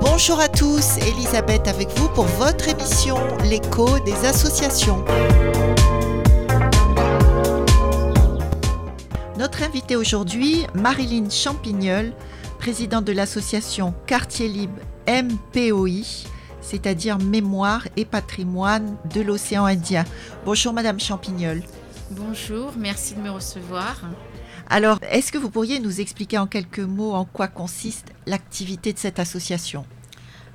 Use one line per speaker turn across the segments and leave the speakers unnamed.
Bonjour à tous, Elisabeth avec vous pour votre émission L'écho des associations. Notre invitée aujourd'hui, Marilyn Champignol, présidente de l'association Quartier Libre MPOI, c'est-à-dire Mémoire et Patrimoine de l'océan Indien. Bonjour Madame Champignol.
Bonjour, merci de me recevoir.
Alors, est-ce que vous pourriez nous expliquer en quelques mots en quoi consiste l'activité de cette association?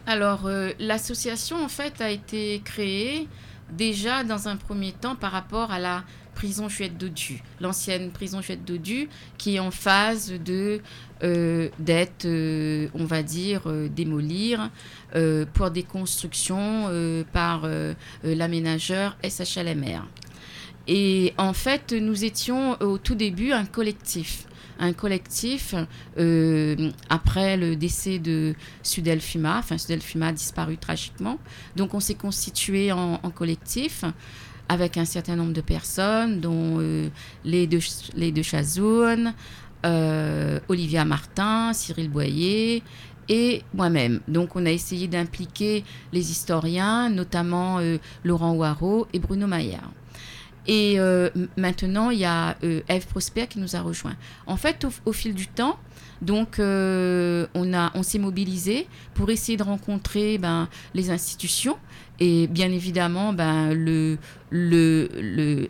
Alors, euh, l'association, en fait, a été créée déjà dans un premier temps par rapport à la prison Juliette Dodu, l'ancienne prison Juliette Dodu, qui est en phase de euh, d'être, euh, on va dire, démolir pour des constructions par l'aménageur SHLMR. Et en fait, nous étions au tout début un collectif un collectif euh, après le décès de Sudelfuma. Enfin, Sudelfuma a disparu tragiquement. Donc, on s'est constitué en, collectif avec un certain nombre de personnes, dont euh, les deux, les Chazoun, euh, Olivia Martin, Cyril Boyer et moi-même. Donc on a essayé d'impliquer les historiens, notamment Laurent Ouaro et Bruno Maillard. Et euh, maintenant, il y a euh, Eve Prosper qui nous a rejoint. En fait, au, fil du temps, donc, euh, on, on s'est mobilisé pour essayer de rencontrer ben, les institutions et bien évidemment ben, le,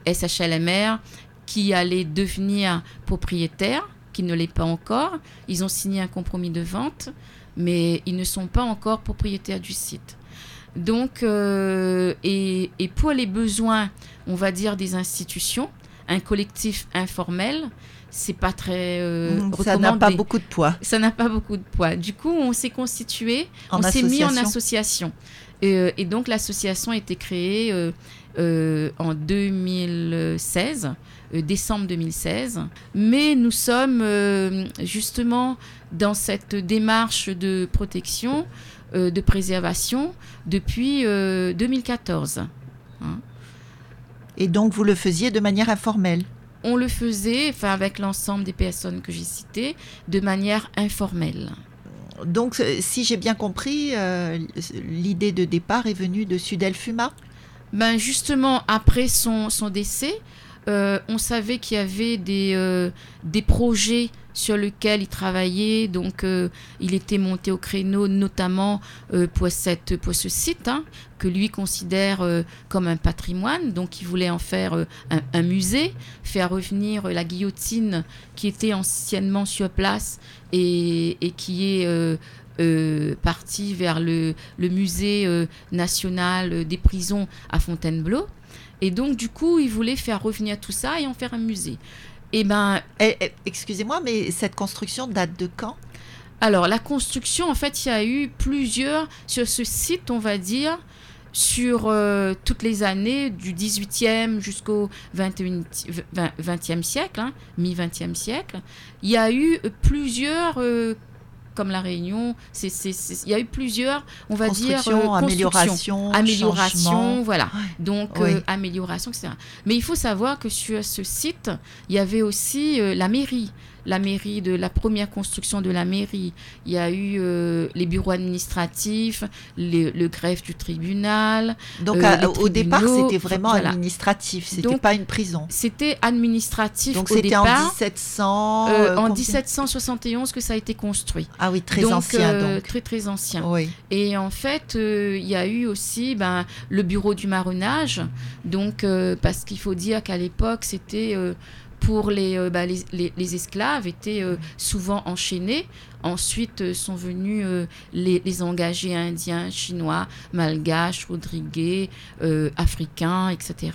SHLMR qui allait devenir propriétaire, qui ne l'est pas encore. Ils ont signé un compromis de vente, mais ils ne sont pas encore propriétaires du site. Donc, et, et, pour les besoins on va dire, des institutions, un collectif informel, c'est pas très euh,
mmh, Ça n'a pas beaucoup de poids.
Ça n'a pas beaucoup de poids. Du coup, on s'est constitué, on s'est mis en association. Euh, et donc, l'association a été créée euh, en 2016, décembre 2016. Mais nous sommes justement dans cette démarche de protection, de préservation depuis 2014.
Et donc vous le faisiez de manière informelle
On le faisait, enfin avec l'ensemble des personnes que j'ai citées, de manière informelle.
Donc si j'ai bien compris, euh, l'idée de départ est venue de Sudel Fuma
ben Justement, après son, son décès, euh, on savait qu'il y avait des, euh, des projets sur lesquels il travaillait. Donc, euh, il était monté au créneau, notamment pour, cette, pour ce site, hein, que lui considère comme un patrimoine. Donc, il voulait en faire un, musée, faire revenir la guillotine qui était anciennement sur place et, et qui est. partie vers le, le musée national des prisons à Fontainebleau. Et donc, du coup, ils voulaient faire revenir tout ça et en faire un musée.
Eh ben, eh, eh, excusez-moi, mais cette construction date de quand?
Alors, la construction, en fait, il y a eu plusieurs sur ce site, on va dire, sur euh, toutes les années du 18e jusqu'au 20e siècle, hein, mi-20e siècle. Il y a eu plusieurs euh, comme la Réunion. Il y a eu plusieurs, on va dire,
euh, amélioration,
amélioration, voilà. Donc euh, amélioration, etc. Mais il faut savoir que sur ce site, il y avait aussi euh, la mairie la mairie, de la première construction de la mairie. Il y a eu euh, les bureaux administratifs, le greffe du tribunal.
Donc euh, au départ, c'était vraiment administratif, c'était pas une prison.
C'était administratif
Donc c'était en 1700
euh, En 1771 que ça a été construit.
Ah oui, très ancien donc.
Très très ancien. Oui. Et en fait, il y a eu aussi ben, le bureau du marronage. Donc parce qu'il faut dire qu'à l'époque, c'était pour les, euh, bah, les, esclaves étaient euh, souvent enchaînés. Ensuite euh, sont venus les, engagés indiens, chinois, malgaches, rodrigués, africains, etc.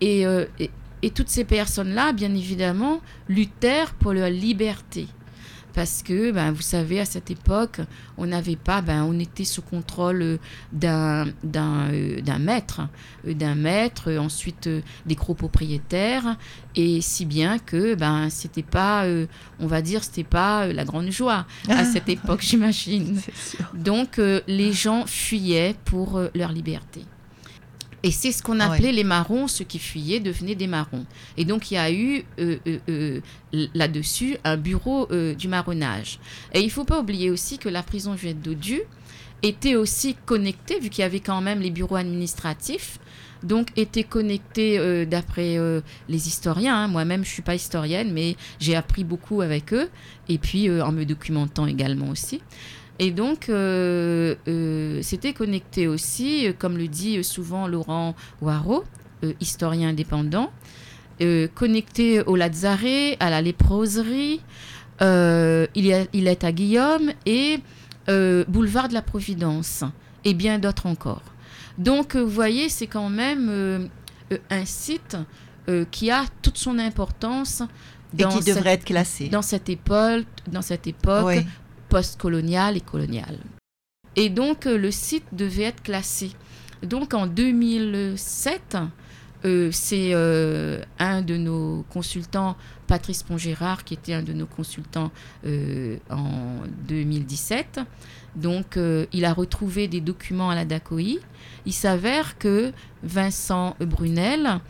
Et, et toutes ces personnes-là, bien évidemment, luttèrent pour leur liberté parce que, ben, vous savez, à cette époque, on n'avait pas, ben, on était sous contrôle d'un d'un euh, maître, euh, d'un maître, ensuite euh, des copropriétaires, et si bien que, ben, c'était pas, on va dire, c'était pas la grande joie à cette époque, j'imagine. Donc, les gens fuyaient pour leur liberté. Et c'est ce qu'on appelait les marrons, ceux qui fuyaient devenaient des marrons. Et donc il y a eu euh, euh, euh, là-dessus un bureau du marronnage. Et il ne faut pas oublier aussi que la prison Juliette Dodu était aussi connectée, vu qu'il y avait quand même les bureaux administratifs, donc était connectée d'après les historiens. Hein. Moi-même, je ne suis pas historienne, mais j'ai appris beaucoup avec eux, et puis en me documentant également aussi. Et donc, euh, euh, c'était connecté aussi, euh, comme le dit souvent Laurent Waro, historien indépendant, connecté au Lazare, à la léproserie, il, il, est à Guillaume et boulevard de la Providence, et bien d'autres encore. Donc, vous voyez, c'est quand même un site qui a toute son importance.
Et qui devrait être classé.
Dans cette époque, dans cette époque post-coloniale et coloniale. Et donc euh, le site devait être classé. Donc en 2007, euh, c'est euh, un de nos consultants, Patrice Pongérard, qui était un de nos consultants en 2017. Donc il a retrouvé des documents à la DACOI. Il s'avère que Vincent Brunel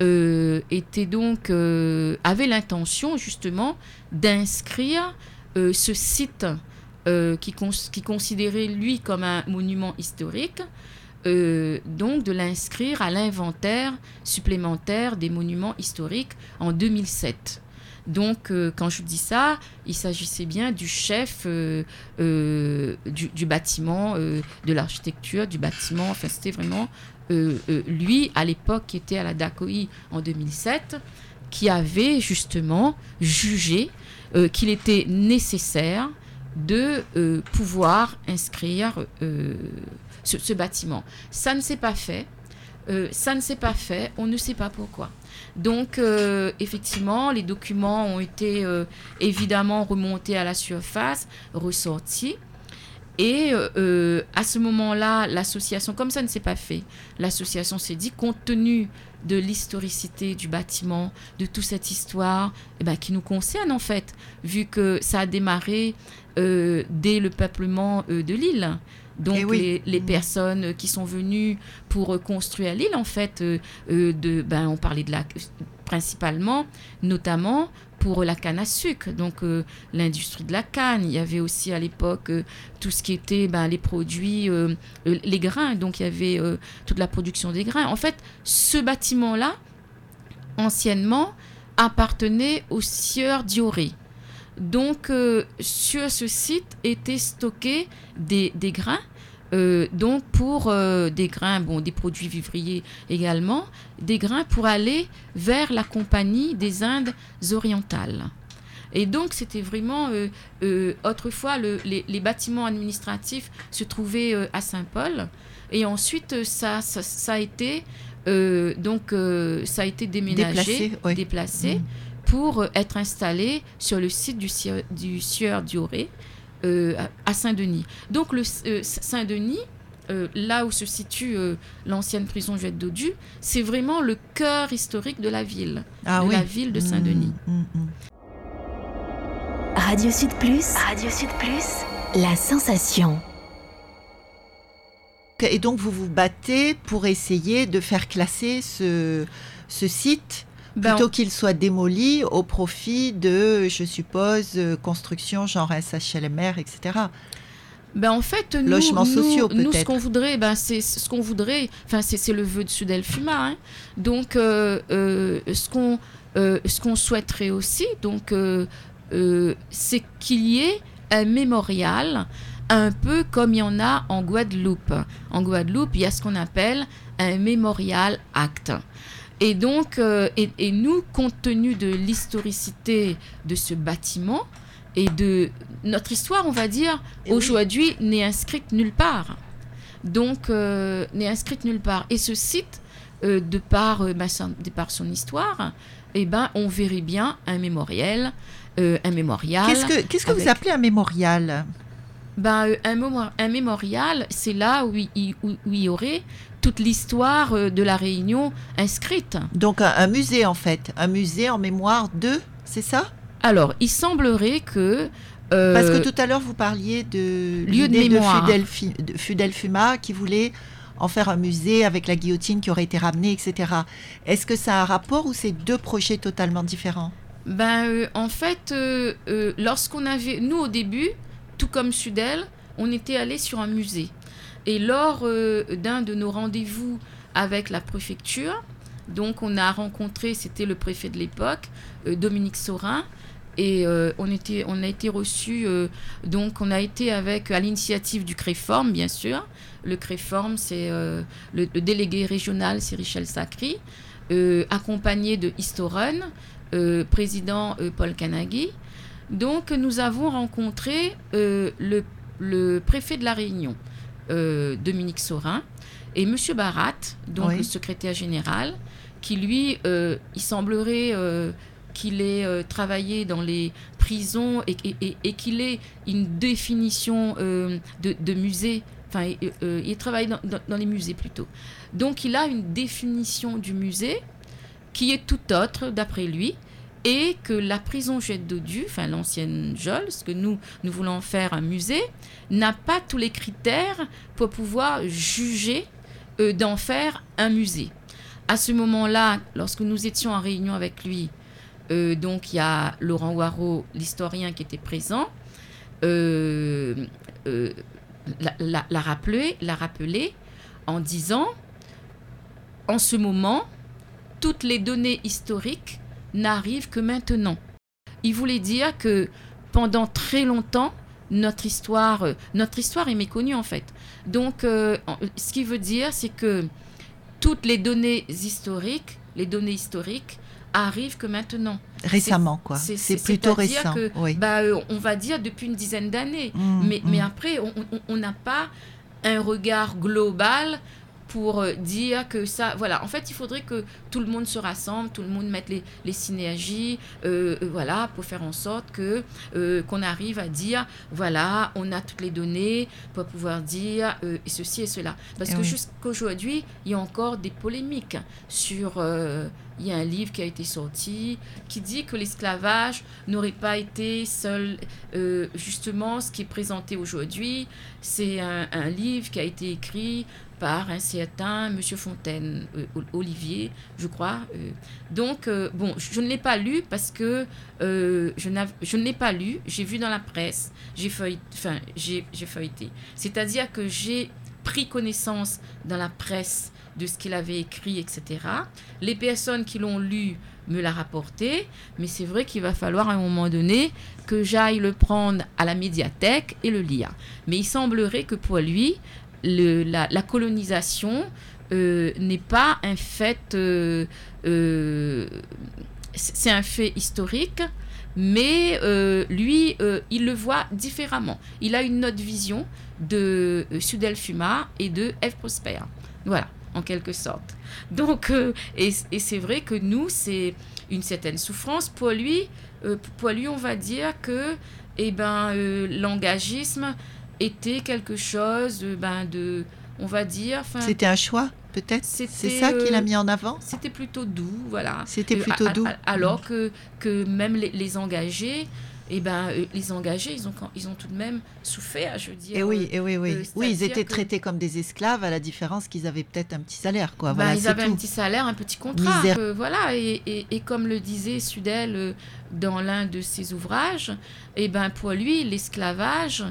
était donc avait l'intention justement d'inscrire euh, ce site euh, qui, considérait lui comme un monument historique, euh, donc de l'inscrire à l'inventaire supplémentaire des monuments historiques en 2007. Donc, quand je dis ça, il s'agissait bien du chef du, bâtiment, de l'architecture, du bâtiment. Enfin, c'était vraiment lui, à l'époque, qui était à la DACOI en 2007, qui avait justement jugé euh, qu'il était nécessaire de euh, pouvoir inscrire euh, ce, bâtiment. Ça ne s'est pas fait. ça ne s'est pas fait. On ne sait pas pourquoi. Donc, effectivement, les documents ont été évidemment remontés à la surface, ressortis. Et à ce moment-là, l'association, comme ça ne s'est pas fait, l'association s'est dit, compte tenu de l'historicité du bâtiment, de toute cette histoire eh ben, qui nous concerne en fait, vu que ça a démarré euh, dès le peuplement euh, de l'île. Donc eh les, personnes qui sont venues pour construire l'île, en fait, euh, de, ben, on parlait de la, principalement, notamment pour la canne à sucre, donc euh, l'industrie de la canne. Il y avait aussi à l'époque euh, tout ce qui était ben, les produits, euh, les grains, donc il y avait toute la production des grains. En fait, ce bâtiment-là, anciennement, appartenait au sieur Dioré. Donc, sur ce site étaient stockés des, des grains euh, donc pour euh, des grains, bon, des produits vivriers également, des grains pour aller vers la compagnie des Indes orientales. Et donc c'était vraiment, euh, autrefois, les, bâtiments administratifs se trouvaient à Saint-Paul. Et ensuite, ça, ça, a été, donc, ça a été déménagé, déplacé, mmh. pour être installé sur le site du, du Sieur Dioré. Euh, à Saint-Denis. Donc le euh, Saint-Denis, euh, là où se situe l'ancienne prison Juette d'Odu, c'est vraiment le cœur historique de la ville, ah de la ville de Saint-Denis. Mmh, mmh, mmh.
Radio Sud Plus, Radio Sud Plus, la sensation.
Et donc vous vous battez pour essayer de faire classer ce, ce site ben, plutôt qu'il soit démoli au profit de, je suppose, euh, construction genre SHLMR, etc.
Ben en fait, nous, Logements sociaux, nous, ce qu'on voudrait, ben c'est ce qu'on voudrait. Enfin, c'est le vœu de Sudelfuma. Hein. Donc, euh, euh, ce qu'on ce qu'on souhaiterait aussi, donc, c'est qu'il y ait un mémorial, un peu comme il y en a en Guadeloupe. En Guadeloupe, il y a ce qu'on appelle un mémorial acte. Et donc, euh, et, nous, compte tenu de l'historicité de ce bâtiment et de notre histoire, on va dire, aujourd'hui n'est inscrite nulle part. Donc, euh, n'est inscrite nulle part. Et ce site, euh, de, par, bah, de par son histoire, eh ben, on verrait bien un mémorial. un mémorial.
Qu'est-ce que, qu'est-ce que vous appelez un mémorial?
Ben, un, un mémorial, c'est là où il, où il y aurait toute l'histoire euh, de la Réunion inscrite.
Donc un, musée en fait, un musée en mémoire de, c'est ça?
Alors, il semblerait que...
Euh, Parce que tout à l'heure, vous parliez de
lieu de mémoire
de Fudel, Fuma qui voulait en faire un musée avec la guillotine qui aurait été ramenée, etc. Est-ce que ça a un rapport ou c'est deux projets totalement différents?
Ben, euh, en fait, euh, euh, lorsqu'on avait, nous au début, tout comme Sudel, on était allé sur un musée. Et lors euh, d'un de nos rendez-vous avec la préfecture, donc on a rencontré, c'était le préfet de l'époque, euh, Dominique Saurin, et euh, on, a été reçu, donc on a été avec, à l'initiative du CREFORM, bien sûr. Le CREFORM, c'est le, délégué régional, c'est Richel Sacry, euh, accompagné de Historun, euh, président Paul Canagui. Donc nous avons rencontré euh, le, le préfet de la Réunion, euh, Dominique Saurin, et Monsieur Barat, donc
Oui.
le secrétaire général, qui lui, euh, il semblerait qu'il ait travaillé dans les prisons et, et- et- et qu'il ait une définition de, de musée. Enfin, il travaille dans, dans- dans les musées plutôt. Donc, il a une définition du musée qui est tout autre, d'après lui, et que la prison Juliette Dodu, enfin l'ancienne Jol, ce que nous, voulons faire un musée, n'a pas tous les critères pour pouvoir juger euh, d'en faire un musée. À ce moment-là, lorsque nous étions en réunion avec lui, euh, donc il y a Laurent Waro, l'historien qui était présent, euh, l'a rappelé en disant, en ce moment, toutes les données historiques n'arrivent que maintenant. Il voulait dire que pendant très longtemps, notre histoire, euh, notre histoire est méconnue en fait. Donc, euh, en- ce qui veut dire, c'est que toutes les données historiques, les données historiques arrivent que maintenant.
Récemment, quoi.
c'est-
plutôt récent.
que,
oui.
Bah, euh, on va dire depuis une dizaine d'années.
Mm,
Mais,
mm.
mais après, on- on- on n'a pas un regard global pour euh, dire que ça... Voilà, en fait, il faudrait que tout le monde se rassemble, tout le monde mette les, les synergies, euh, euh, voilà, pour faire en sorte que euh, qu'on arrive à dire, voilà, on a toutes les données pour pouvoir dire euh, ceci et cela. Parce
Eh
que
oui.
jusqu'aujourd'hui, il y a encore des polémiques sur... il y a un livre qui a été sorti qui dit que l'esclavage n'aurait pas été seul, euh, justement, ce qui est présenté aujourd'hui. C'est un, livre qui a été écrit par un certain Monsieur Fontaine, euh, Olivier, je crois. euh. Donc, bon, je ne l'ai pas lu parce que je, je ne l'ai pas lu. J'ai vu dans la presse, j'ai feuilleté, enfin, j'ai feuilleté. C'est-à-dire que j'ai pris connaissance dans la presse de ce qu'il avait écrit, etc. Les personnes qui l'ont lu me l'a rapporté, mais c'est vrai qu'il va falloir à un moment donné que j'aille le prendre à la médiathèque et le lire. Mais il semblerait que pour lui, la, colonisation euh, n'est pas un fait, euh, euh, c'est un fait historique, mais lui, il le voit différemment. Il a une autre vision de Sudel Fuma et de F. Prosper. Voilà, en quelque sorte. Donc, euh, et, et c'est vrai que nous, c'est une certaine souffrance. Pour lui, euh, pour lui, on va dire que eh ben, euh, l'engagisme était quelque chose ben, de, on va dire,
C'était un choix, peut-être? C'est ça qu'il a mis en avant?
c'était plutôt doux, voilà.
C'était plutôt doux.
alors que, que même les, les engagés, eh ben, euh, les engagés, ils ont, ils ont tout de même souffert, je veux dire.
Et oui, et oui, oui.
euh,
oui, ils étaient
que-
traités comme des esclaves, à la différence qu'ils avaient peut-être un petit salaire, quoi.
Bah,
voilà,
ils avaient un petit salaire, un petit contrat. Euh, voilà, et, et- et comme le disait Sudel euh, dans l'un de ses ouvrages, eh ben, pour lui, l'esclavage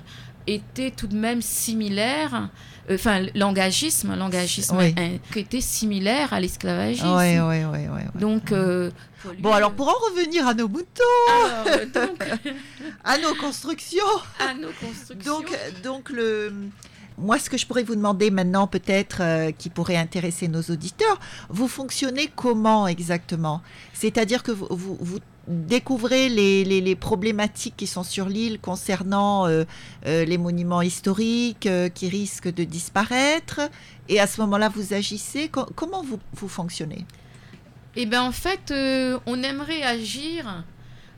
était tout de même similaire, euh, enfin, l'engagisme, l'engagisme
Oui.
hein, qui était similaire à l'esclavagisme.
Ouais, ouais.
Donc, euh, lui,
Bon, alors
euh,
pour en revenir à nos moutons,
alors, euh, donc,
à nos constructions,
à nos constructions.
donc, donc le. Moi, ce que je pourrais vous demander maintenant, peut-être, euh, qui pourrait intéresser nos auditeurs, vous fonctionnez comment exactement? C'est-à-dire que vous, vous, vous découvrez les, les, les problématiques qui sont sur l'île concernant euh, euh, les monuments historiques euh, qui risquent de disparaître, et à ce moment-là, vous agissez. Co- comment vous, vous fonctionnez?
Eh bien, en fait, on aimerait agir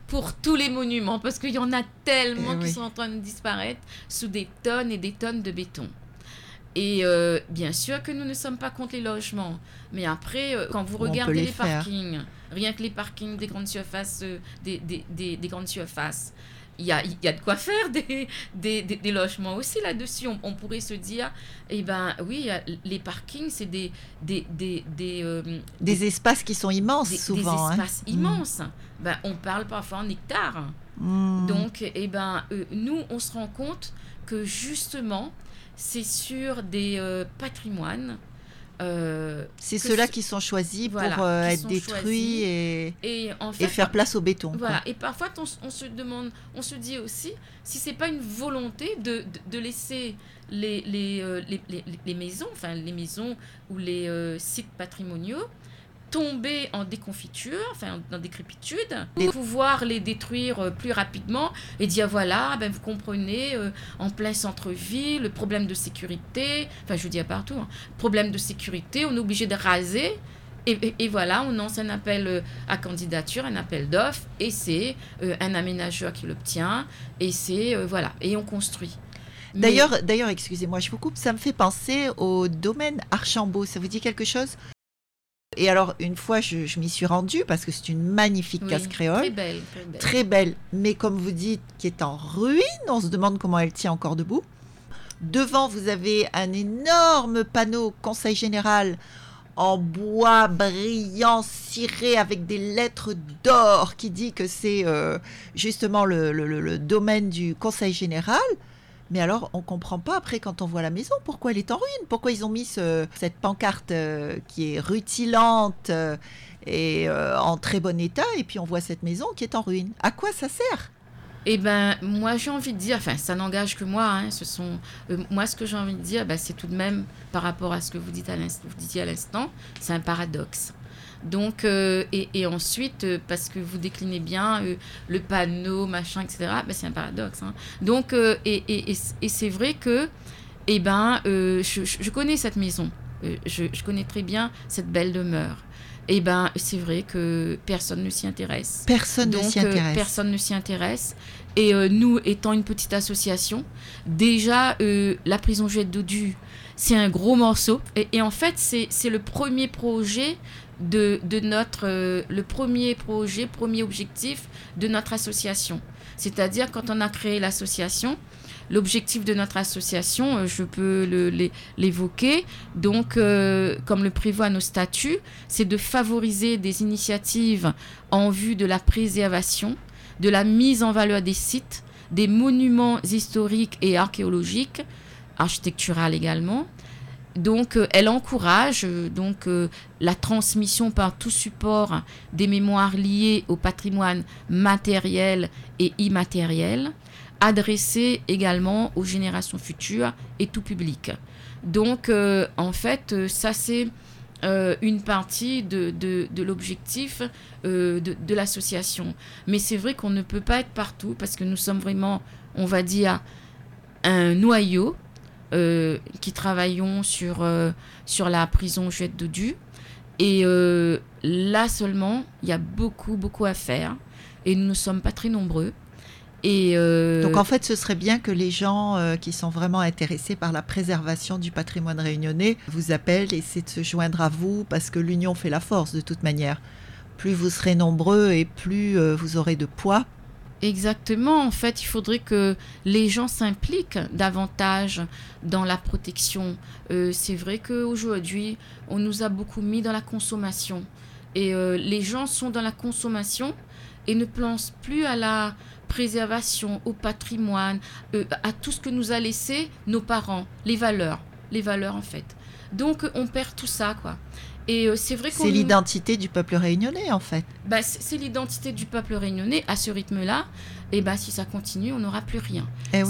pour tous les monuments, parce qu'il y en a tellement
Eh
qui
oui.
sont en train de disparaître sous des tonnes et des tonnes de béton. Et euh, bien sûr que nous ne sommes pas contre les logements, mais après, euh, quand vous regardez
les
parkings, rien que les parkings des grandes surfaces, euh, des, des, des- des grandes surfaces, il y a, y a de quoi faire des, des, des, logements aussi là-dessus. On, pourrait se dire, eh ben oui, les parkings, c'est des, des, des, des,
des, espaces qui sont immenses souvent.
Des hein. espaces immenses. Ben, on parle parfois en hectares. Hmm. Donc, eh ben, nous, on se rend compte que justement, c'est sur des euh, patrimoines
euh, c'est ceux-là qui sont choisis pour euh, être détruits et, et, faire place au béton.
Voilà. Et parfois, on, se demande, on se dit aussi si c'est pas une volonté de, de, laisser les, les, les, les, maisons, enfin les maisons ou les sites patrimoniaux tomber en déconfiture, enfin dans décrépitude, pour pouvoir les détruire euh, plus rapidement et dire voilà, ben vous comprenez, euh, en plein centre-ville, le problème de sécurité, enfin je dis à partout, hein, problème de sécurité, on est obligé de raser. Et, voilà, on lance un appel euh, à candidature, un appel d'offres, et c'est un aménageur qui l'obtient, et c'est voilà, et on construit.
D'ailleurs, d'ailleurs, excusez-moi, je vous coupe, ça me fait penser au domaine Archambault. Ça vous dit quelque chose? Et alors, une fois, je, m'y suis rendue parce que c'est une magnifique casse créole.
Très belle,
très belle. mais comme vous dites, qui est en ruine. On se demande comment elle tient encore debout. Devant, vous avez un énorme panneau Conseil général en bois brillant, ciré avec des lettres d'or qui dit que c'est euh, justement le, domaine du Conseil général. Mais alors, on comprend pas après quand on voit la maison pourquoi elle est en ruine, pourquoi ils ont mis cette pancarte euh, qui est rutilante euh, et euh, en très bon état, et puis on voit cette maison qui est en ruine? À quoi ça sert?
Eh ben, moi, j'ai envie de dire, enfin, ça n'engage que moi. Hein, ce sont, moi, ce que j'ai envie de dire, ben, c'est tout de même, par rapport à ce que vous dites à vous disiez à l'instant, c'est un paradoxe. Donc, euh, et, ensuite, euh, parce que vous déclinez bien euh, le panneau, machin, etc., ben, c'est un paradoxe. Hein. Donc, et, c'est vrai que, eh ben, je, connais cette maison. Je, connais très bien cette belle demeure. Eh ben, c'est vrai que personne ne s'y intéresse.
Personne ne s'y intéresse.
personne ne s'y intéresse. Et nous, étant une petite association, déjà, la prison Juliette Dodu, c'est un gros morceau. et en fait, c'est le premier projet de, notre, euh, le premier projet, premier objectif de notre association. C'est-à-dire quand on a créé l'association, l'objectif de notre association, euh, je peux l'évoquer, donc euh, comme le prévoit nos statuts, c'est de favoriser des initiatives en vue de la préservation, de la mise en valeur des sites, des monuments historiques et archéologiques, architecturales également, donc, euh, elle encourage euh, donc euh, la transmission par tout support des mémoires liées au patrimoine matériel et immatériel, adressées également aux générations futures et tout public. Donc, en fait, ça c'est une partie de, de l'objectif de, de l'association. Mais c'est vrai qu'on ne peut pas être partout parce que nous sommes vraiment, on va dire, un noyau euh, qui travaillons sur, euh, sur la prison Juliette Dodu. Et euh, là seulement, il y a beaucoup, beaucoup à faire. Et nous ne sommes pas très nombreux. Et
Donc en fait, ce serait bien que les gens qui sont vraiment intéressés par la préservation du patrimoine réunionnais vous appellent et essaient de se joindre à vous parce que l'union fait la force de toute manière. Plus vous serez nombreux et plus vous aurez de poids
Exactement. En fait, il faudrait que les gens s'impliquent davantage dans la protection. Euh, c'est vrai qu'aujourd'hui, on nous a beaucoup mis dans la consommation. Et euh, les gens sont dans la consommation et ne pensent plus à la préservation, au patrimoine, euh, à tout ce que nous a laissé nos parents, les valeurs. Les valeurs, en fait. Donc, on perd tout ça, quoi.
Et euh, c'est vrai C'est l'identité du peuple réunionnais, en fait.
Bah, c'est l'identité du peuple réunionnais. À ce rythme-là, et bah, si ça continue, on n'aura plus rien.
Eh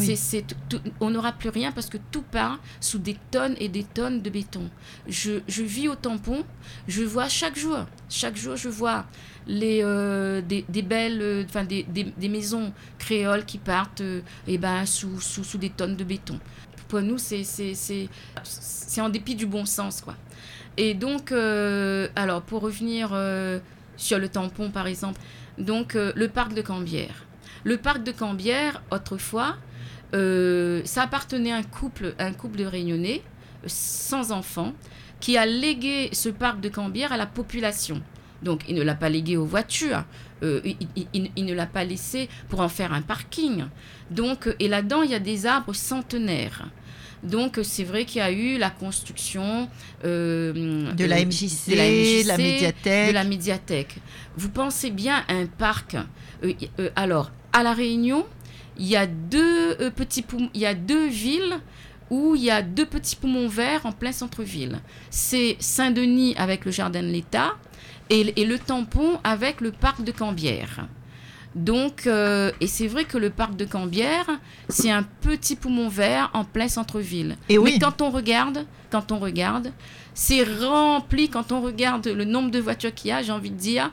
on n'aura plus rien parce que tout part sous des tonnes et des tonnes de béton. Je, je vis au tampon, je vois chaque jour, chaque jour, je vois les, euh, des, des, belles, euh, enfin des, des, des, maisons créoles qui partent et ben, sous, sous, sous des tonnes de béton. Pour nous, c'est en dépit du bon sens, quoi. Et donc, euh, alors pour revenir euh, sur le tampon par exemple, donc euh, le parc de Cambière. Le parc de Cambière, autrefois, ça appartenait à un couple, un couple de Réunionnais sans enfants qui a légué ce parc de Cambière à la population Donc, il ne l'a pas légué aux voitures. Il, il- ne l'a pas laissé pour en faire un parking. Donc, et là-dedans, il y a des arbres centenaires. Donc, c'est vrai qu'il y a eu la construction euh,
De la
euh,
MJC,
de la MJC,
la médiathèque.
de la médiathèque. Vous pensez bien à un parc. euh, euh, alors, à La Réunion, il y a deux petits poumons, il y a deux villes où il y a deux petits poumons verts en plein centre-ville. C'est Saint-Denis avec le jardin de l'État et, et le tampon avec le parc de Cambière. Donc, euh, et c'est vrai que le parc de Cambière, c'est un petit poumon vert en plein centre-ville.
Et oui.
Mais quand on regarde, quand on regarde, c'est rempli, quand on regarde le nombre de voitures qu'il y a, j'ai envie de dire,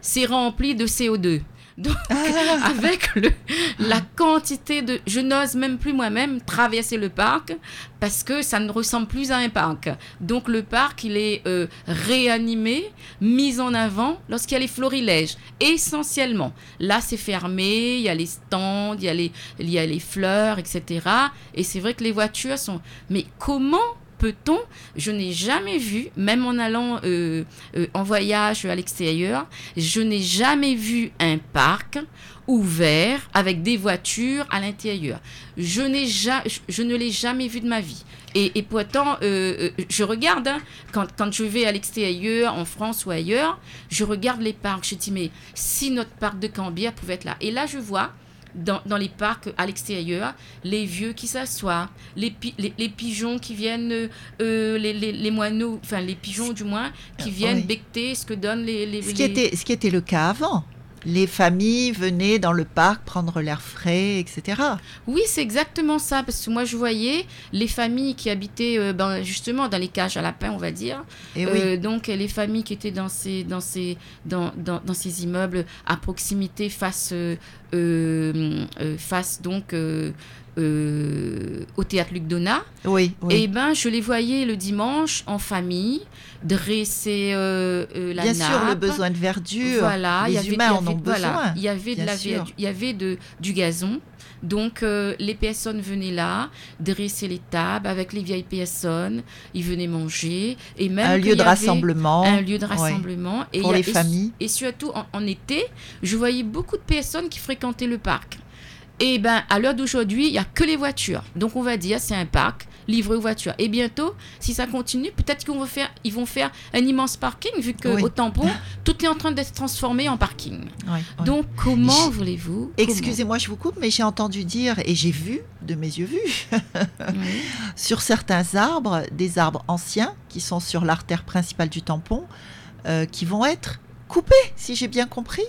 c'est rempli de CO2. Donc,
Ah.
avec le, la quantité de... Je n'ose même plus moi-même traverser le parc parce que ça ne ressemble plus à un parc. Donc le parc, il est euh, réanimé, mis en avant lorsqu'il y a les florilèges, essentiellement. Là, c'est fermé, il y a les stands, il y a les, il y a les fleurs, etc. Et c'est vrai que les voitures sont... Mais comment peut-on Je n'ai jamais vu, même en allant euh, euh, en voyage à l'extérieur, je n'ai jamais vu un parc ouvert avec des voitures à l'intérieur. Je, n'ai je- ne l'ai jamais vu de ma vie. Et, pourtant, euh, je regarde, hein, quand, quand je vais à l'extérieur, en France ou ailleurs, je regarde les parcs. Je dis, mais si notre parc de Cambière pouvait être là. Et là, je vois dans, dans les parcs à l'extérieur, les vieux qui s'assoient, les, pi- les, les pigeons qui viennent, euh, les, les, les moineaux, enfin les pigeons du moins, qui viennent
Oui.
becter ce que donnent les...
Ce qui,
les-
était, ce qui était le cas avant. Les familles venaient dans le parc prendre l'air frais, etc.
Oui, c'est exactement ça, parce que moi je voyais les familles qui habitaient euh, ben, justement dans les cages à lapins, on va dire.
Et oui.
Euh, donc les familles qui étaient dans ces, dans ces, dans, dans, dans ces immeubles à proximité face, euh, face donc euh, au théâtre Luc Donat.
oui, oui.
Et ben je les voyais le dimanche en famille dresser euh, euh, la
Bien
nappe.
sûr, le besoin de verdure.
Voilà, il y
les
avait,
humains en ont
voilà,
besoin.
il y avait de la il y avait de, du gazon. Donc euh, les personnes venaient là, dresser les tables avec les vieilles personnes, ils venaient manger et même
Un lieu de rassemblement.
un lieu de
Ouais.
rassemblement et
Pour
y a-
les
et-
familles.
et surtout en, en été, je voyais beaucoup de personnes qui fréquentaient le parc. Et ben à l'heure d'aujourd'hui, il y a que les voitures. Donc on va dire c'est un parc livré aux voitures. Et bientôt, si ça continue, peut-être qu'ils vont faire ils vont faire un immense parking vu que
Oui.
au tampon, tout est en train d'être transformé en parking. Donc comment voulez-vous
Excusez-moi, je vous coupe, mais j'ai entendu dire, et j'ai vu, de mes yeux vus, sur certains arbres, des arbres anciens qui sont sur l'artère principale du tampon, euh, qui vont être coupés, si j'ai bien compris.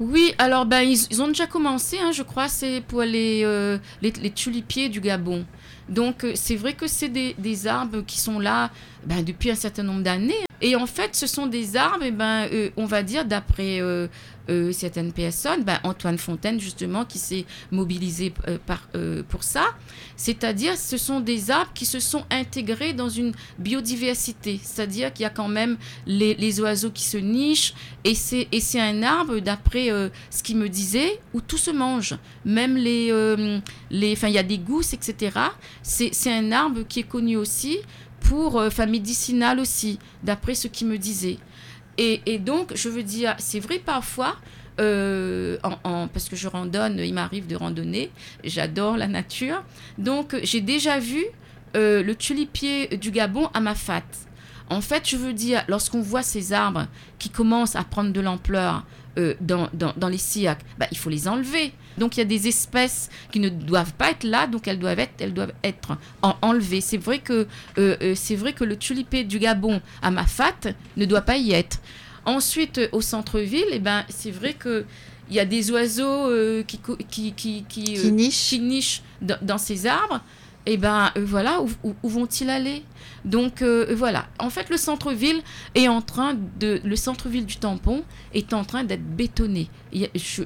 Oui, alors ben ils, ont déjà commencé, hein, je crois, c'est pour les, euh, tulipiers du Gabon. Donc euh, c'est vrai que c'est des, arbres qui sont là ben, depuis un certain nombre d'années. Et en fait, ce sont des arbres, eh ben, euh, on va dire, d'après euh, euh, certaines personnes, ben, Antoine Fontaine, justement, qui s'est mobilisé euh, pour ça. C'est-à-dire, ce sont des arbres qui se sont intégrés dans une biodiversité. C'est-à-dire qu'il y a quand même les, les oiseaux qui se nichent. Et c'est, et un arbre, d'après ce qu'il me disait, où tout se mange. Même les... les enfin, il y a des gousses, etc. C'est, un arbre qui est connu aussi pour... euh, Enfin, médicinal aussi, d'après ce qu'il me disait. Et, donc, je veux dire, c'est vrai parfois... euh, en, parce que je randonne, il m'arrive de randonner, j'adore la nature. Donc, j'ai déjà vu euh, le tulipier du Gabon à Mafat. En fait, je veux dire, lorsqu'on voit ces arbres qui commencent à prendre de l'ampleur euh, dans, dans, dans les SIAC, bah, il faut les enlever. Donc, il y a des espèces qui ne doivent pas être là, donc elles doivent être, elles doivent être en- enlevées. C'est vrai, que, euh, euh, c'est vrai que le tulipier du Gabon à Mafat ne doit pas y être. Ensuite, au centre-ville, eh ben, c'est vrai que il y a des oiseaux euh, qui, qui, qui, qui,
Qui
euh,
nichent.
qui nichent dans, dans ces arbres. Et ben euh, voilà, où, vont-ils aller? Donc euh, voilà. En fait, le centre-ville est en train de, le centre-ville du tampon est en train d'être bétonné.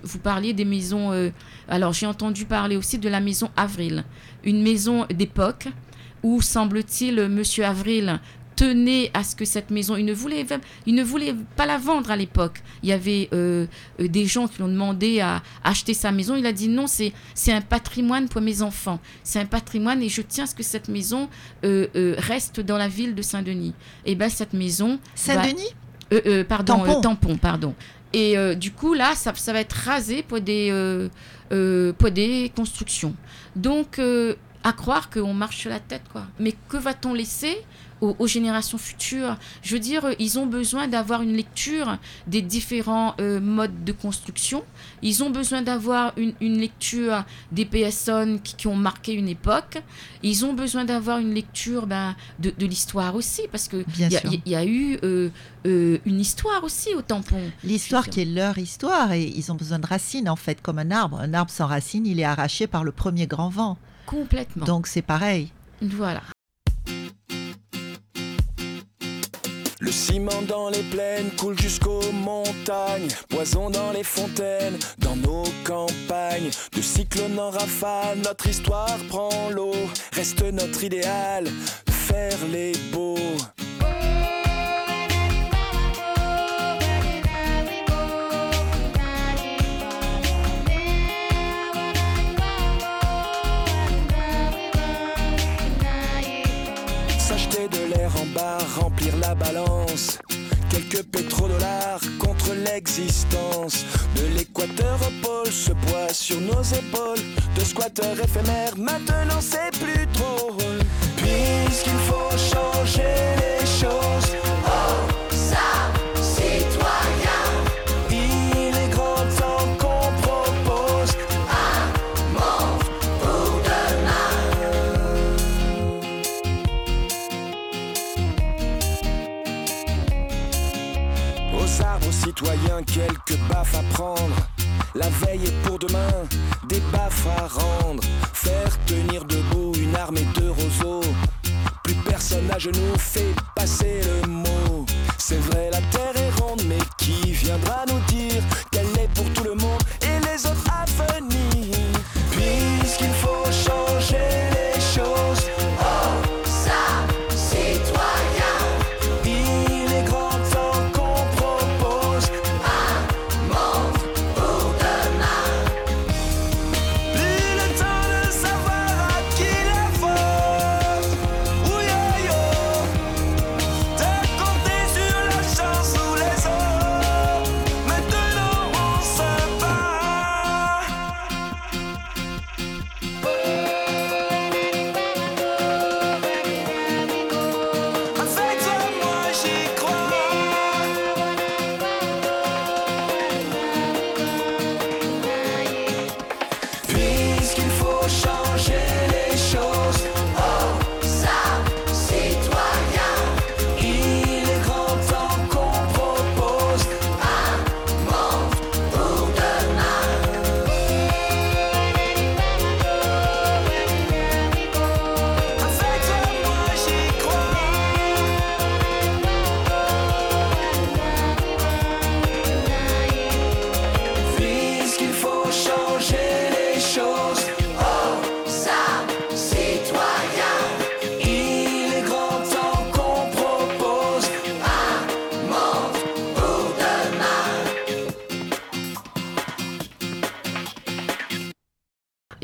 Vous parliez des maisons. euh, alors j'ai entendu parler aussi de la maison Avril, une maison d'époque où semble-t-il Monsieur Avril tenait à ce que cette maison, il ne voulait, il ne voulait pas la vendre à l'époque. Il y avait euh, euh, des gens qui l'ont demandé à acheter sa maison. Il a dit non, c'est c'est un patrimoine pour mes enfants. C'est un patrimoine et je tiens à ce que cette maison euh, euh, reste dans la ville de Saint-Denis. Et bien cette maison,
Saint-Denis?
Pardon,
Tampon.
tampon, pardon. Et euh, du coup, là, ça, ça va être rasé pour des, euh, euh, pour des constructions. Donc, à croire qu'on marche sur la tête, quoi. Mais que va-t-on laisser? Aux, aux générations futures Je veux dire, euh, ils ont besoin d'avoir une lecture des différents euh, modes de construction. Ils ont besoin d'avoir une, une lecture des personnes qui, qui ont marqué une époque. Ils ont besoin d'avoir une lecture ben, de, de l'histoire aussi, parce que
Bien
il y, y a eu euh, euh, une histoire aussi au tampon.
L'histoire qui est leur histoire et ils ont besoin de racines en fait, comme un arbre. Un arbre sans racines, il est arraché par le premier grand vent.
Complètement.
Donc c'est pareil.
voilà.
Le ciment dans les plaines coule jusqu'aux montagnes, poison dans les fontaines, dans nos campagnes. De cyclone en rafale, notre histoire prend l'eau. Reste notre idéal, faire les beaux. Quelques pétrodollars contre l'existence. De l'équateur au pôle, ce poids sur nos épaules. De squatteurs éphémères, maintenant c'est plus drôle. Puisqu'il faut changer les choses. Quelques baffes à prendre. La veille est pour demain, des baffes à rendre. Faire tenir debout une armée de roseaux. Plus personne à genoux fait passer le mot. C'est vrai, la terre est ronde, mais qui viendra nous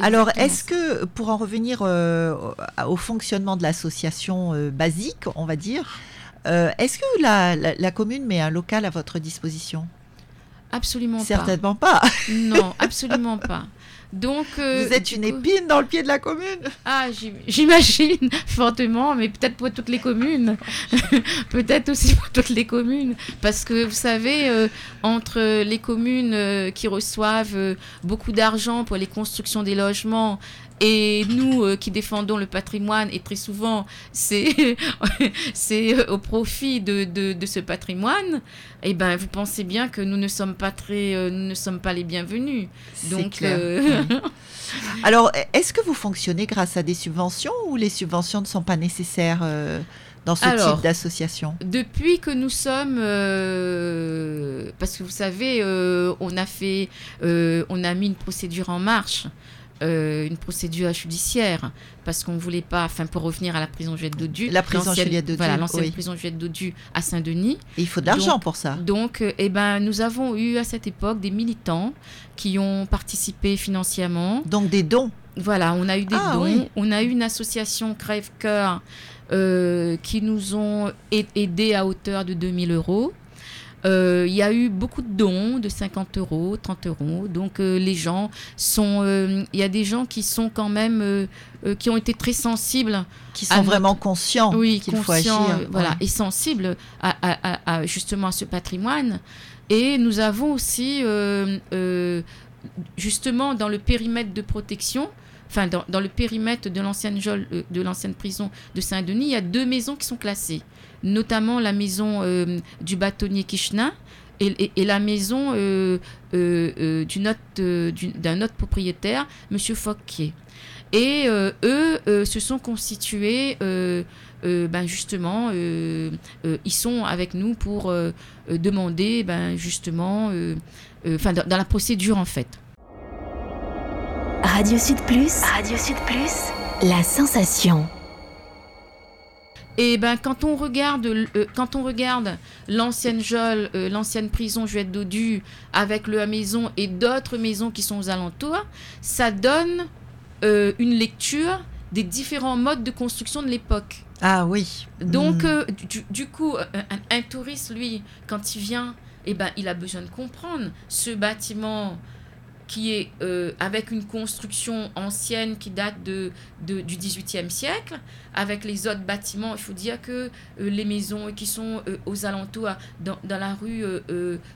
Alors, est-ce que, pour en revenir euh, au fonctionnement de l'association euh, basique, on va dire, euh, est-ce que la, la- la commune met un local à votre disposition?
Absolument pas.
Certainement pas.
Non, absolument pas. Donc, euh,
Vous êtes une
coup-
épine dans le pied de la commune.
Ah, j'im- j'imagine fortement, mais peut-être pour toutes les communes. peut-être aussi pour toutes les communes. Parce que vous savez, euh, entre les communes euh, qui reçoivent beaucoup d'argent pour les constructions des logements et nous euh, qui défendons le patrimoine, et très souvent c'est c'est au profit de, de, de ce patrimoine, eh ben, vous pensez bien que nous ne sommes pas, très, euh, nous ne sommes pas les bienvenus. Donc,
clair.
euh,
Oui. Alors, est-ce que vous fonctionnez grâce à des subventions ou les subventions ne sont pas nécessaires dans ce
Alors,
type d'association?
Depuis que nous sommes, euh, parce que vous savez, euh, on a fait, euh, on a mis une procédure en marche, euh, une procédure judiciaire, parce qu'on voulait pas, enfin pour revenir à la prison Juliette Dodu,
La prison Juliette Dodu,
voilà, l'ancienne
oui.
prison Juliette Dodu à Saint-Denis.
Et il faut de l'argent
Donc-
pour ça.
Donc, euh, eh ben, nous avons eu à cette époque des militants qui ont participé financièrement.
Donc des dons.
Voilà, on a eu des
Ah,
dons.
oui.
On a eu une association Crève-Cœur euh, qui nous ont aidés à hauteur de 2000 euros. Euh, il y a eu beaucoup de dons de 50 euros, 30 euros. Donc euh, les gens sont, euh, il y a des gens qui sont quand même, qui ont été très sensibles,
Qui sont
notre-
vraiment conscients
oui,
qu'il faut
conscients,
agir.
voilà,
Ouais.
et sensibles à, à- à- à, justement à ce patrimoine. Et nous avons aussi, euh, euh, justement, dans le périmètre de protection, enfin dans, dans le périmètre de l'ancienne de l'ancienne prison de Saint-Denis, il y a deux maisons qui sont classées, notamment la maison euh, du bâtonnier Kishna et, la maison euh, euh, d'un autre propriétaire, Monsieur Focquier. Et eux se sont constitués, ben justement, ils sont avec nous pour demander, ben justement, enfin dans, dans la procédure en fait.
Radio Sud Plus,
Radio Sud Plus,
la sensation.
Et ben quand on regarde, euh, quand on regarde l'ancienne geôle, euh, l'ancienne prison Juette d'Odu avec le maison et d'autres maisons qui sont aux alentours, ça donne euh, une lecture des différents modes de construction de l'époque.
Ah oui.
Donc,
Mm.
euh, du, du coup, un, un- un touriste, lui, quand il vient, eh ben, il a besoin de comprendre ce bâtiment qui est euh, avec une construction ancienne qui date de, de- du XVIIIe siècle, avec les autres bâtiments. Il faut dire que euh, les maisons qui sont euh, aux alentours, dans, la rue,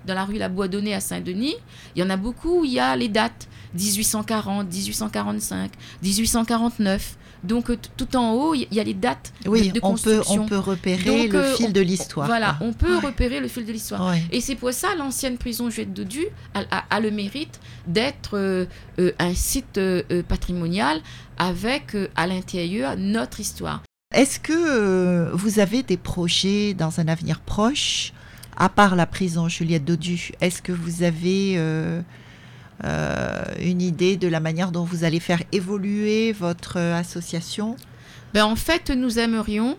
dans la rue La Boisdonnais à Saint-Denis, il y en a beaucoup où il y a les dates 1840, 1845, 1849. Donc tout en haut, il y a les dates
Oui,
de, de
on, peut,
construction.
on peut repérer
Donc,
le fil
on-
de l'histoire.
Voilà, on peut
Ouais.
repérer le fil de l'histoire.
Ouais.
Et c'est pour ça l'ancienne prison Juette Dodu a, a- a le mérite d'être euh, euh, un site euh, patrimonial avec à l'intérieur notre histoire.
Est-ce que vous avez des projets dans un avenir proche, à part la prison Juliette Dodu Est-ce que vous avez une idée de la manière dont vous allez faire évoluer votre euh, association?
Ben, en fait, nous aimerions,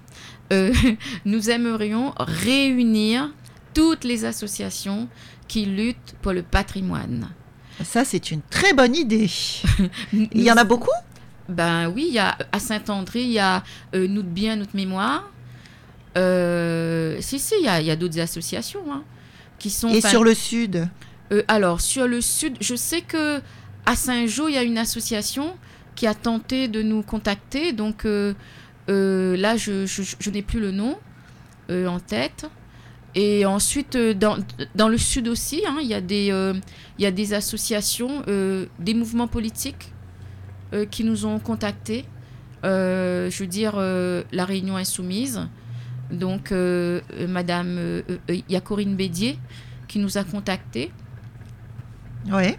euh, nous aimerions réunir toutes les associations qui luttent pour le patrimoine.
Ça, c'est une très bonne idée. Il y en a beaucoup?
Ben oui, il y a à Saint-André, il y a euh, Nous de bien, notre mémoire. Euh, si, si, il y a, d'autres associations hein, qui sont.
Et sur le sud?
Euh, alors, sur le sud, je sais que à Saint-Jean, il y a une association qui a tenté de nous contacter. Donc euh, euh, là, je, n'ai plus le nom en tête. Et ensuite, dans, le sud aussi, hein, il y, a des, associations, des mouvements politiques qui nous ont contactés. Je veux dire, la Réunion Insoumise. Donc, Madame, il y a Corinne Bédier qui nous a contactés
Oui.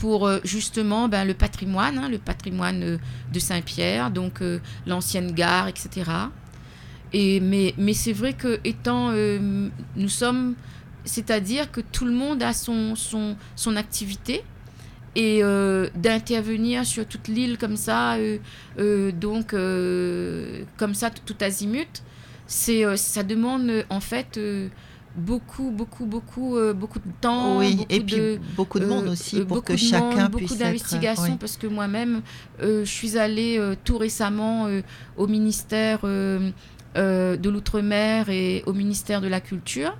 pour euh, justement ben, le patrimoine, hein, le patrimoine euh, de Saint-Pierre, donc euh, l'ancienne gare, etc. Et, mais mais c'est vrai que étant, nous sommes, c'est-à-dire que tout le monde a son, son, son activité et d'intervenir sur toute l'île comme ça, donc comme ça tout azimut, c'est ça demande en fait beaucoup beaucoup beaucoup euh, beaucoup de temps,
oui,
beaucoup
et puis
de
beaucoup de monde
euh,
aussi
euh,
pour que chacun
monde,
puisse
beaucoup d'investigations
oui.
parce que moi-même euh, je suis allée tout récemment au ministère de l'outre-mer et au ministère de la culture.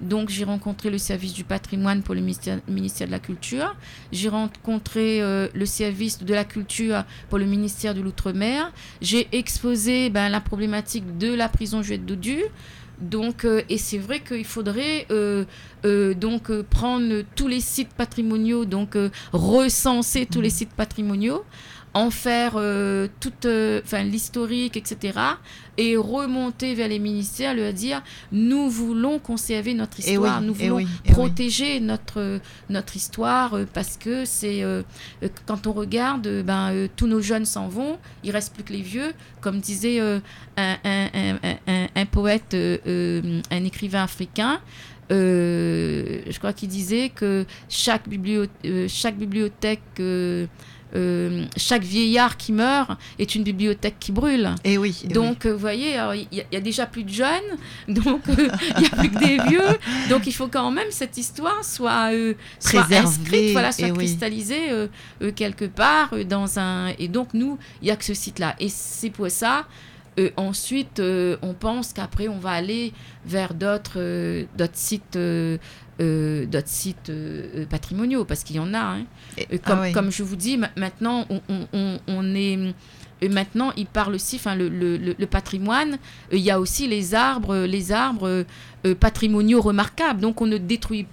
Donc j'ai rencontré le service du patrimoine pour le ministère, ministère de la culture. J'ai rencontré euh, le service de la culture pour le ministère de l'outre-mer. J'ai exposé ben, la problématique de la prison Juette Dodu donc, euh, et c'est vrai qu'il faudrait euh, euh, donc prendre tous les sites patrimoniaux, donc recenser tous les sites patrimoniaux, en faire euh, toute, euh, l'historique, etc. Et remonter vers les ministères, leur dire nous voulons conserver notre
Eh oui,
histoire, nous
eh
voulons
oui, eh oui.
protéger notre notre histoire euh, parce que c'est euh, quand on regarde, ben tous nos jeunes s'en vont, il reste plus que les vieux, comme disait un, un, un, poète, un écrivain africain. je crois qu'il disait que chaque bibliothèque, euh, chaque vieillard qui meurt est une bibliothèque qui brûle.
Et oui. eh oui.
Donc, euh, vous voyez, il y, a- il y a déjà plus de jeunes, donc euh, il n'y a plus que des vieux. Donc, il faut quand même cette histoire soit, soit inscrite, voilà, soit
eh oui.
cristallisée quelque part dans un. Et donc, nous, il n'y a que ce site-là. Et c'est pour ça. Euh, ensuite, euh, on pense qu'après, on va aller vers d'autres euh, d'autres sites, euh, d'autres sites patrimoniaux, parce qu'il y en a. hein.
Et-
comme,
ah oui.
comme je vous dis, ma- maintenant, on, on- on- est. euh, Maintenant, il parle aussi, enfin, le, le- le- patrimoine. Il y a aussi les arbres, les arbres patrimoniaux remarquables. Donc, on ne détruit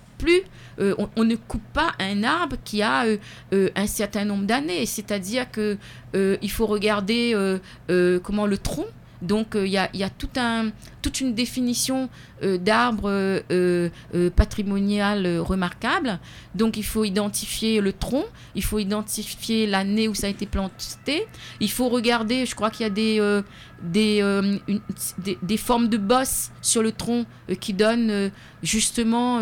euh, on, ne coupe pas un arbre qui a euh, euh, un certain nombre d'années. C'est-à-dire que il faut regarder comment le tronc. Donc, il y a, toute une définition d'arbre patrimonial remarquable. Donc, il faut identifier le tronc, il faut identifier l'année où ça a été planté. Il faut regarder, je crois qu'il y a des, formes de bosses sur le tronc qui donnent justement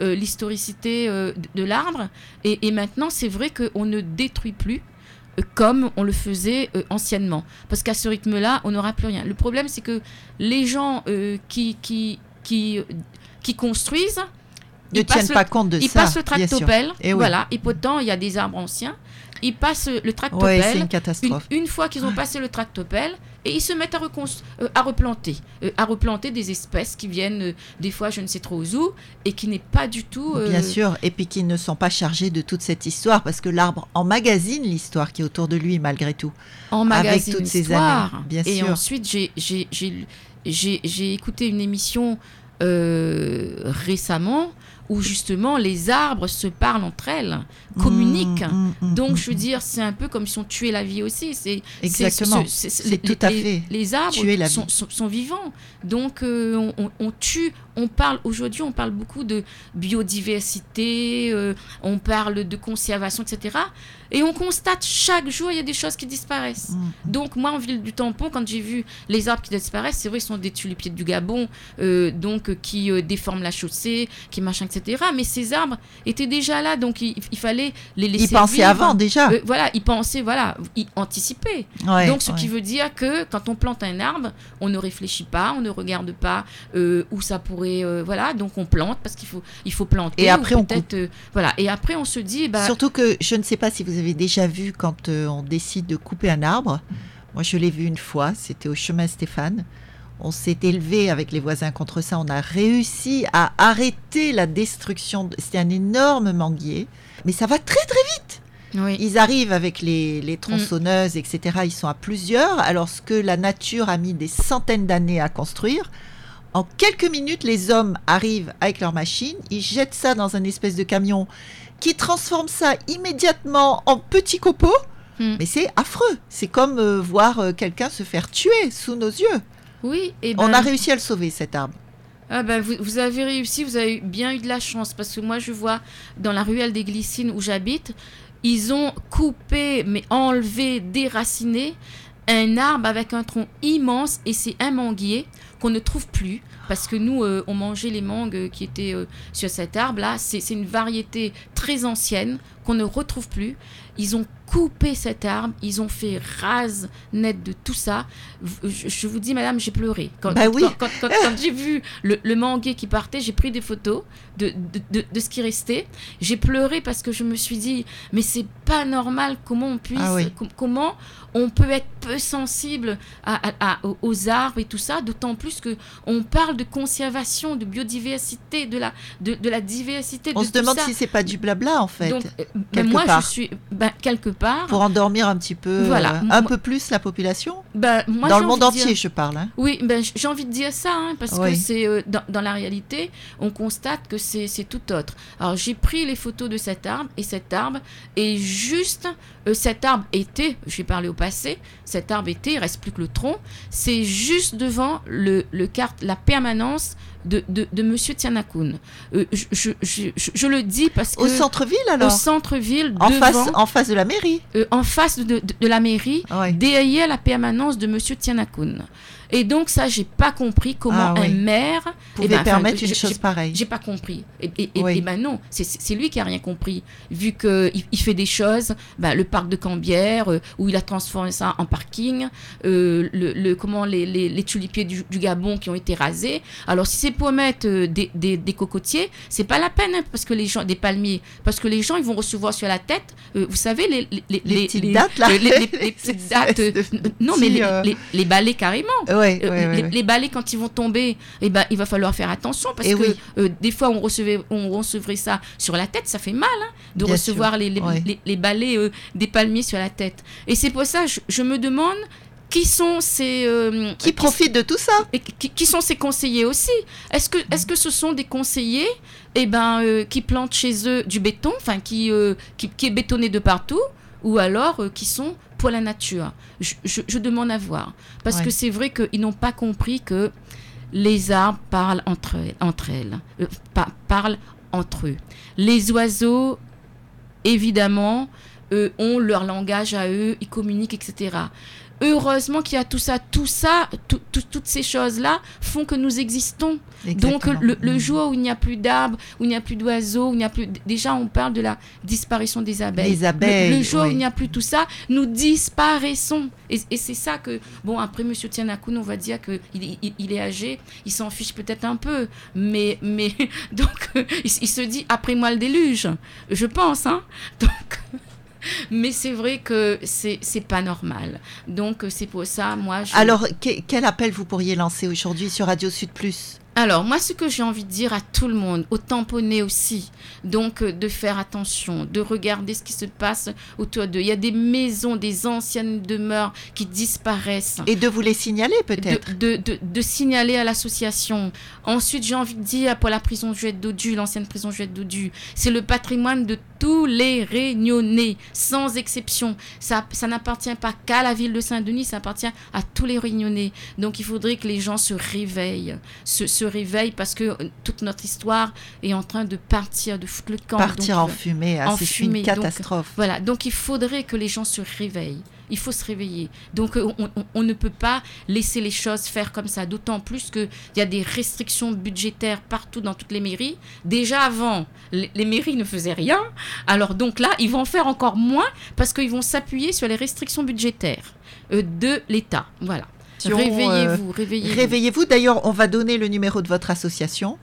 euh, l'historicité euh, de, l'arbre. Et, et maintenant, c'est vrai qu'on ne détruit plus euh, comme on le faisait anciennement. Parce qu'à ce rythme-là, on n'aura plus rien. Le problème, c'est que les gens qui, qui, qui, qui construisent,
ne
ils
tiennent
le-
pas compte de
ils
ça.
passent le tractopelle,
Eh oui.
voilà, et pourtant, il y a des arbres anciens. Ils passent le
Ouais, c'est
tractopelle,
une
une, fois qu'ils ont passé le tractopelle, et ils se mettent à, euh, à replanter, euh, à replanter des espèces qui viennent euh, des fois je ne sais trop où, et qui n'est pas du tout...
Bien sûr, et puis qui ne sont pas chargés de toute cette histoire, parce que l'arbre emmagasine l'histoire qui est autour de lui, malgré tout.
en magazine
toutes ces années, bien
et
sûr.
ensuite, j'ai- écouté une émission euh, récemment où justement les arbres se parlent entre elles, communiquent.
Mm, mm, mm,
Donc, je veux dire, c'est un peu comme si on tuait la vie aussi. C'est
Exactement.
c'est-
tout à
les-
fait
Les arbres
la
sont,
vie.
sont- sont vivants. Donc, euh, on, on- on tue. On parle aujourd'hui, on parle beaucoup de biodiversité, euh, on parle de conservation, etc. Et on constate chaque jour, il y a des choses qui disparaissent. Donc moi, en ville du Tampon, quand j'ai vu les arbres qui disparaissent, c'est vrai, ce sont des tulipiers du Gabon, euh, donc qui déforment la chaussée, qui machin, etc. Mais ces arbres étaient déjà là, donc il, il fallait les laisser
Ils pensaient
vivre.
avant déjà.
Euh, voilà, ils pensaient, voilà, ils anticipaient.
Ouais,
donc ce
ouais.
qui veut dire que quand on plante un arbre, on ne réfléchit pas, on ne regarde pas euh, où ça pourrait, euh, voilà, donc on plante parce qu'il faut, il faut planter.
Et après, on
voilà, et après on se dit, bah,
Surtout que je ne sais pas si vous avez déjà vu quand on décide de couper un arbre. Moi, je l'ai vu une fois, c'était au chemin Stéphane. On s'est élevé avec les voisins contre ça. On a réussi à arrêter la destruction. de- C'était un énorme manguier. Mais ça va très très vite.
oui.
Ils arrivent avec les, les tronçonneuses, etc. Ils sont à plusieurs. Alors ce que la nature a mis des centaines d'années à construire, en quelques minutes, les hommes arrivent avec leur machine, ils jettent ça dans un espèce de camion qui transforme ça immédiatement en petits copeaux.
Hmm.
Mais c'est affreux. C'est comme euh, voir euh, quelqu'un se faire tuer sous nos yeux.
Oui, et
On
ben,
a réussi à le sauver, cet arbre.
Ah ben vous, vous avez réussi, vous avez bien eu de la chance parce que moi je vois dans la ruelle des Glycines où j'habite, ils ont coupé, mais enlevé, déraciné un arbre avec un tronc immense et c'est un manguier qu'on ne trouve plus parce que nous euh, on mangeait les mangues qui étaient euh, sur cet arbre là. C'est c'est une variété très ancienne qu'on ne retrouve plus. Ils ont coupé cet arbre, ils ont fait rase net de tout ça. Je, je vous dis, madame, j'ai pleuré. Quand,
Bah oui.
quand, quand- quand- quand j'ai vu le, le qui partait, j'ai pris des photos de, de, de- de ce qui restait. J'ai pleuré parce que je me suis dit, mais c'est pas normal comment on puisse,
Ah oui.
com- comment on peut être peu sensible à, à- à- aux- arbres et tout ça, d'autant plus que on parle de conservation, de biodiversité, de la, de, de la diversité.
On
de
se
tout
demande
ça.
si c'est pas du blabla, en fait.
Donc, euh, ben, moi,
part.
je suis ben, quelque part.
pour endormir un petit peu,
Voilà.
euh, un peu plus la population.
ben, moi,
Dans
j'ai
le monde entier,
dire-
je parle. hein.
Oui, ben, j'ai envie de dire ça, hein, parce
Oui.
que c'est euh, dans, dans la réalité, on constate que c'est tout autre. Alors j'ai pris les photos de cet arbre et cet arbre est juste, euh, cet arbre était, je vais parler au passé, cet arbre était, il reste plus que le tronc, c'est juste devant le, le carte, la permanence de, de, de Monsieur Tianakun. Euh, je, je, je, je- le dis parce que
Au centre-ville,
au
alors
centre-ville,
en
devant,
face, en face de la mairie.
euh, en face de, de- la mairie,
Ouais.
derrière la permanence de Monsieur Tianakun. Et donc ça, j'ai pas compris comment
Ah oui.
un maire
Pouvait
eh ben,
permettre une chose pareille.
J'ai pas compris. Et, et, et-
Oui.
et ben non, c'est- lui qui a rien compris. Vu que il, il fait des choses, ben, le parc de Cambière, euh, où il a transformé ça en parking, euh, le, le- comment les, les, les tulipiers du, du Gabon qui ont été rasés. Alors si c'est pour mettre euh, des, des, des cocotiers, c'est pas la peine, hein, parce que les gens, des palmiers, parce que les gens, ils vont recevoir sur la tête, vous savez, les, les,
Les petites dates, là.
les- petites dates, non, mais les, les, balais carrément.
Ouais,
Euh,
ouais,
les,
ouais.
les balais quand ils vont tomber, eh ben, il va falloir faire attention parce
Eh
que
oui.
euh, des fois on recevait, on recevrait ça sur la tête, ça fait mal hein, de
Bien
recevoir
sûr,
les, les,
ouais.
les- les balais euh, des palmiers sur la tête. Et c'est pour ça je, je me demande qui sont ces euh,
Qui profite de tout ça?
et qui, qui sont ces conseillers aussi? Est-ce que, est-ce que ce sont des conseillers eh ben, euh, qui plantent chez eux du béton, enfin qui, euh, qui, qui est bétonné de partout, ou alors qui sont pour la nature je, je- je demande à voir. Parce
Ouais.
que c'est vrai qu'ils n'ont pas compris que les arbres parlent entre elles, entre elles euh, pa- parlent entre eux. Les oiseaux, évidemment, euh, ont leur langage à eux, ils communiquent, etc. Heureusement qu'il y a tout ça. Tout ça, tout- tout- toutes ces choses-là font que nous existons. Donc le, le
Mm.
jour où il n'y a plus d'arbres, où il n'y a plus d'oiseaux, où il n'y a plus... Déjà, on parle de la disparition des abeilles.
Les
Le-
abeilles,
Le, jour
oui.
où il n'y a plus tout ça, nous disparaissons. Et, et c'est ça que... Bon, après, M. Tianakoun, on va dire qu'il il, il est âgé, il s'en fiche peut-être un peu. Mais, mais donc, euh, il, il se dit, après moi le déluge. Je pense, hein. Donc... Mais c'est vrai que c'est pas normal. Donc euh, c'est pour ça, moi... Je...
Alors, que- quel appel vous pourriez lancer aujourd'hui sur Radio Sud Plus?
Alors, moi, ce que j'ai envie de dire à tout le monde, aux tamponnés aussi, donc euh, de faire attention, de regarder ce qui se passe autour d'eux. Il y a des maisons, des anciennes demeures qui disparaissent.
Et de vous les signaler peut-être?
De, de, de, de signaler à l'association. Ensuite, j'ai envie de dire pour la prison Juliette Dodu, l'ancienne prison Juliette Dodu, c'est le patrimoine de tous les Réunionnais, sans exception. Ça, ça n'appartient pas qu'à la ville de Saint-Denis, ça appartient à tous les Réunionnais. Donc, il faudrait que les gens se réveillent, se, se réveillent parce que euh, toute notre histoire est en train de partir, de foutre le camp.
Partir
Donc,
en fumée, ah,
en
c'est
fumée,
une
donc,
catastrophe.
voilà, donc il faudrait que les gens se réveillent. Il faut se réveiller. Donc euh, on, on- on ne peut pas laisser les choses faire comme ça, d'autant plus qu'il y a des restrictions budgétaires partout dans toutes les mairies. Déjà avant, les, les mairies ne faisaient rien. Alors donc là, ils vont en faire encore moins parce qu'ils vont s'appuyer sur les restrictions budgétaires euh, de l'État. Voilà. Réveillez-vous, réveillez-vous.
Réveillez-vous. D'ailleurs, on va donner le numéro de votre association.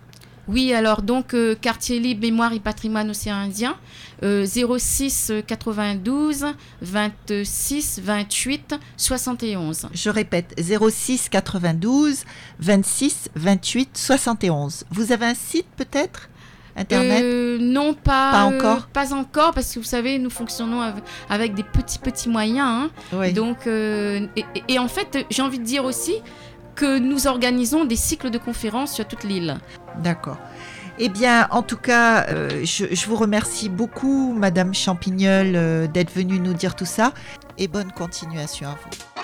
Oui, alors donc euh, quartier libre, mémoire et patrimoine océan Indien, euh, 06 92 26 28 71.
Je répète, 06 92 26 28 71. Vous avez un site peut-être? Internet?
Euh, non, pas,
Pas
euh,
encore
pas encore, parce que vous savez, nous fonctionnons avec, avec des petits petits moyens. hein.
Oui.
Donc, euh, et en fait, j'ai envie de dire aussi que nous organisons des cycles de conférences sur toute l'île.
D'accord. Eh bien, en tout cas, euh, je, vous remercie beaucoup, Madame Champignol, euh, d'être venue nous dire tout ça. Et bonne continuation à vous.